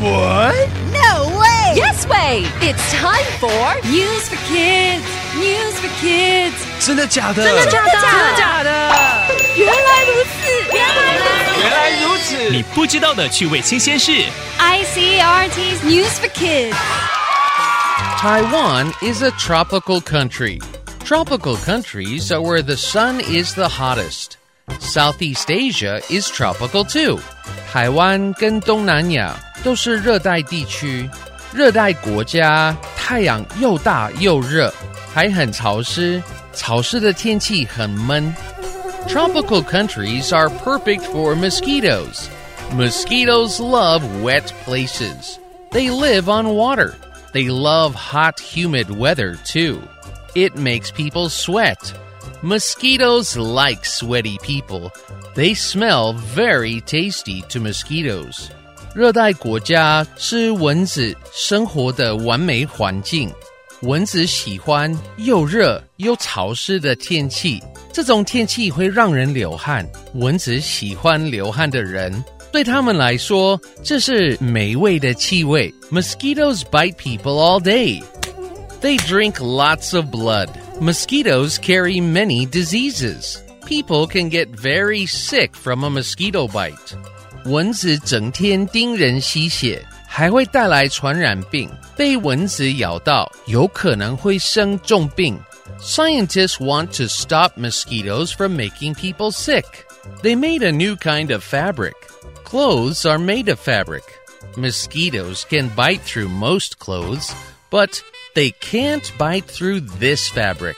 What? No way! Yes way! It's time for News for kids, news for kids。真的假的？真的假的？真的假的？原来如此，原来如此。原来如此。你不知道的趣味新鲜事。 ICRT's News for Kids。 Taiwan is a tropical country. Tropical countries are where the sun is the hottest. Southeast Asia is tropical too. 台湾跟东南亚都是热带地区，热带国家太阳又大又热，还很潮湿，潮湿的天气很闷。Tropical countries are perfect for mosquitoes. Mosquitoes love wet places. They live on water. They love hot, humid weather too. It makes people sweat. Mosquitoes like sweaty people They smell very tasty to mosquitoes. 热带国家是蚊子生活的完美环境。蚊子喜欢又热又潮湿的天气，这种天气会让人流汗。蚊子喜欢流汗的人，对他们来说，这是美味的气味。Mosquitoes bite people all day. They drink lots of blood. Mosquitoes carry many diseases. People can get very sick from a mosquito bite. 蚊子整天叮人吸血，还会带来传染病。被蚊子咬到，有可能会生重病。Scientists want to stop mosquitoes from making people sick. They made a new kind of fabric. Clothes are made of fabric. Mosquitoes can bite through most clothes, but they can't bite through this fabric.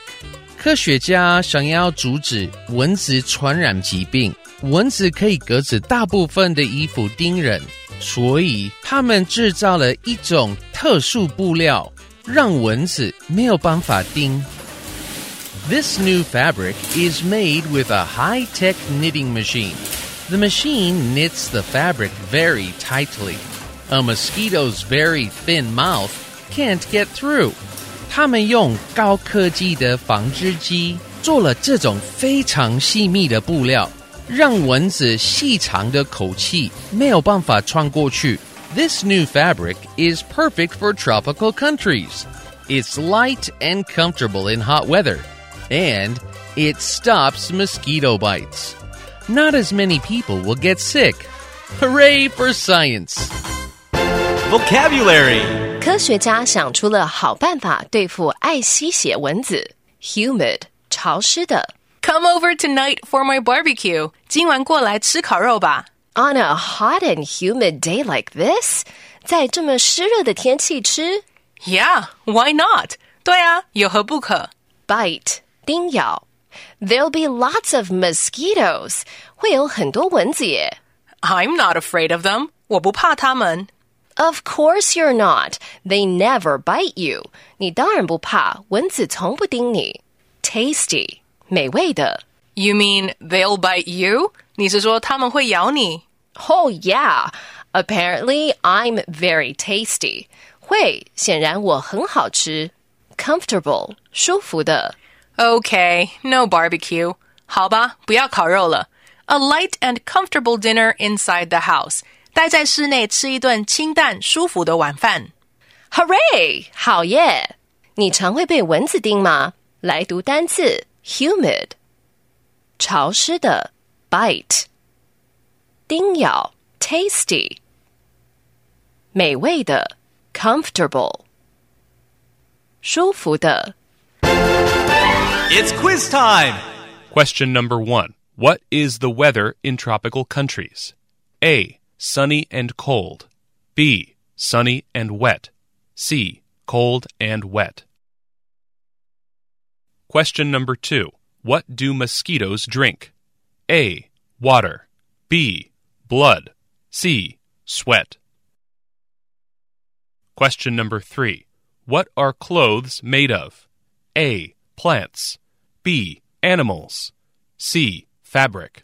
科学家想要阻止蚊子传染疾病，蚊子可以隔着大部分的衣服叮人，所以他们制造了一种特殊布料，让蚊子没有办法叮。This new fabric is made with a high-tech knitting machine. The machine knits the fabric very tightly. A mosquito's very thin mouth can't get through. 他们用高科技的纺织机做了这种非常细密的布料，让蚊子细长的口器没有办法穿过去。This new fabric is perfect for tropical countries. It's light and comfortable in hot weather, and it stops mosquito bites. Not as many people will get sick. Hooray for science! Vocabulary 科学家想出了好办法对付爱吸血蚊子。Humid，潮湿的。 Come over tonight for my barbecue。今晚过来吃烤肉吧。 On a hot and humid day like this，在这么湿热的天气吃 Yeah, why not？对啊，有何不可？ bite 叮咬。There'll be lots of mosquitoes，会有很多蚊子耶。 I'm not afraid of them。我不怕它们。 Of course you're not. They never bite you. 你当然不怕，蚊子从不叮你。Tasty，美味的。 You mean they'll bite you？你是说他们会咬你？ Oh yeah. Apparently I'm very tasty. 会，显然我很好吃。Comfortable，舒服的。 Okay, no barbecue. 好吧，不要烤肉了。A light and comfortable dinner inside the house. 待在室内吃一顿清淡舒服的晚饭。 Hooray！好耶！你常会被蚊子叮吗？来读单词：humid，潮湿的；bite，叮咬；tasty，美味的；comfortable，舒服的。 It's quiz time. Question number one What is the weather in tropical countries? A. Sunny and cold. B. Sunny and wet. C. Cold and wet. Question number two What do mosquitoes drink? A. Water. B. Blood. C. Sweat. Question number three What are clothes made of? A. Plants. B. Animals. C. Fabric.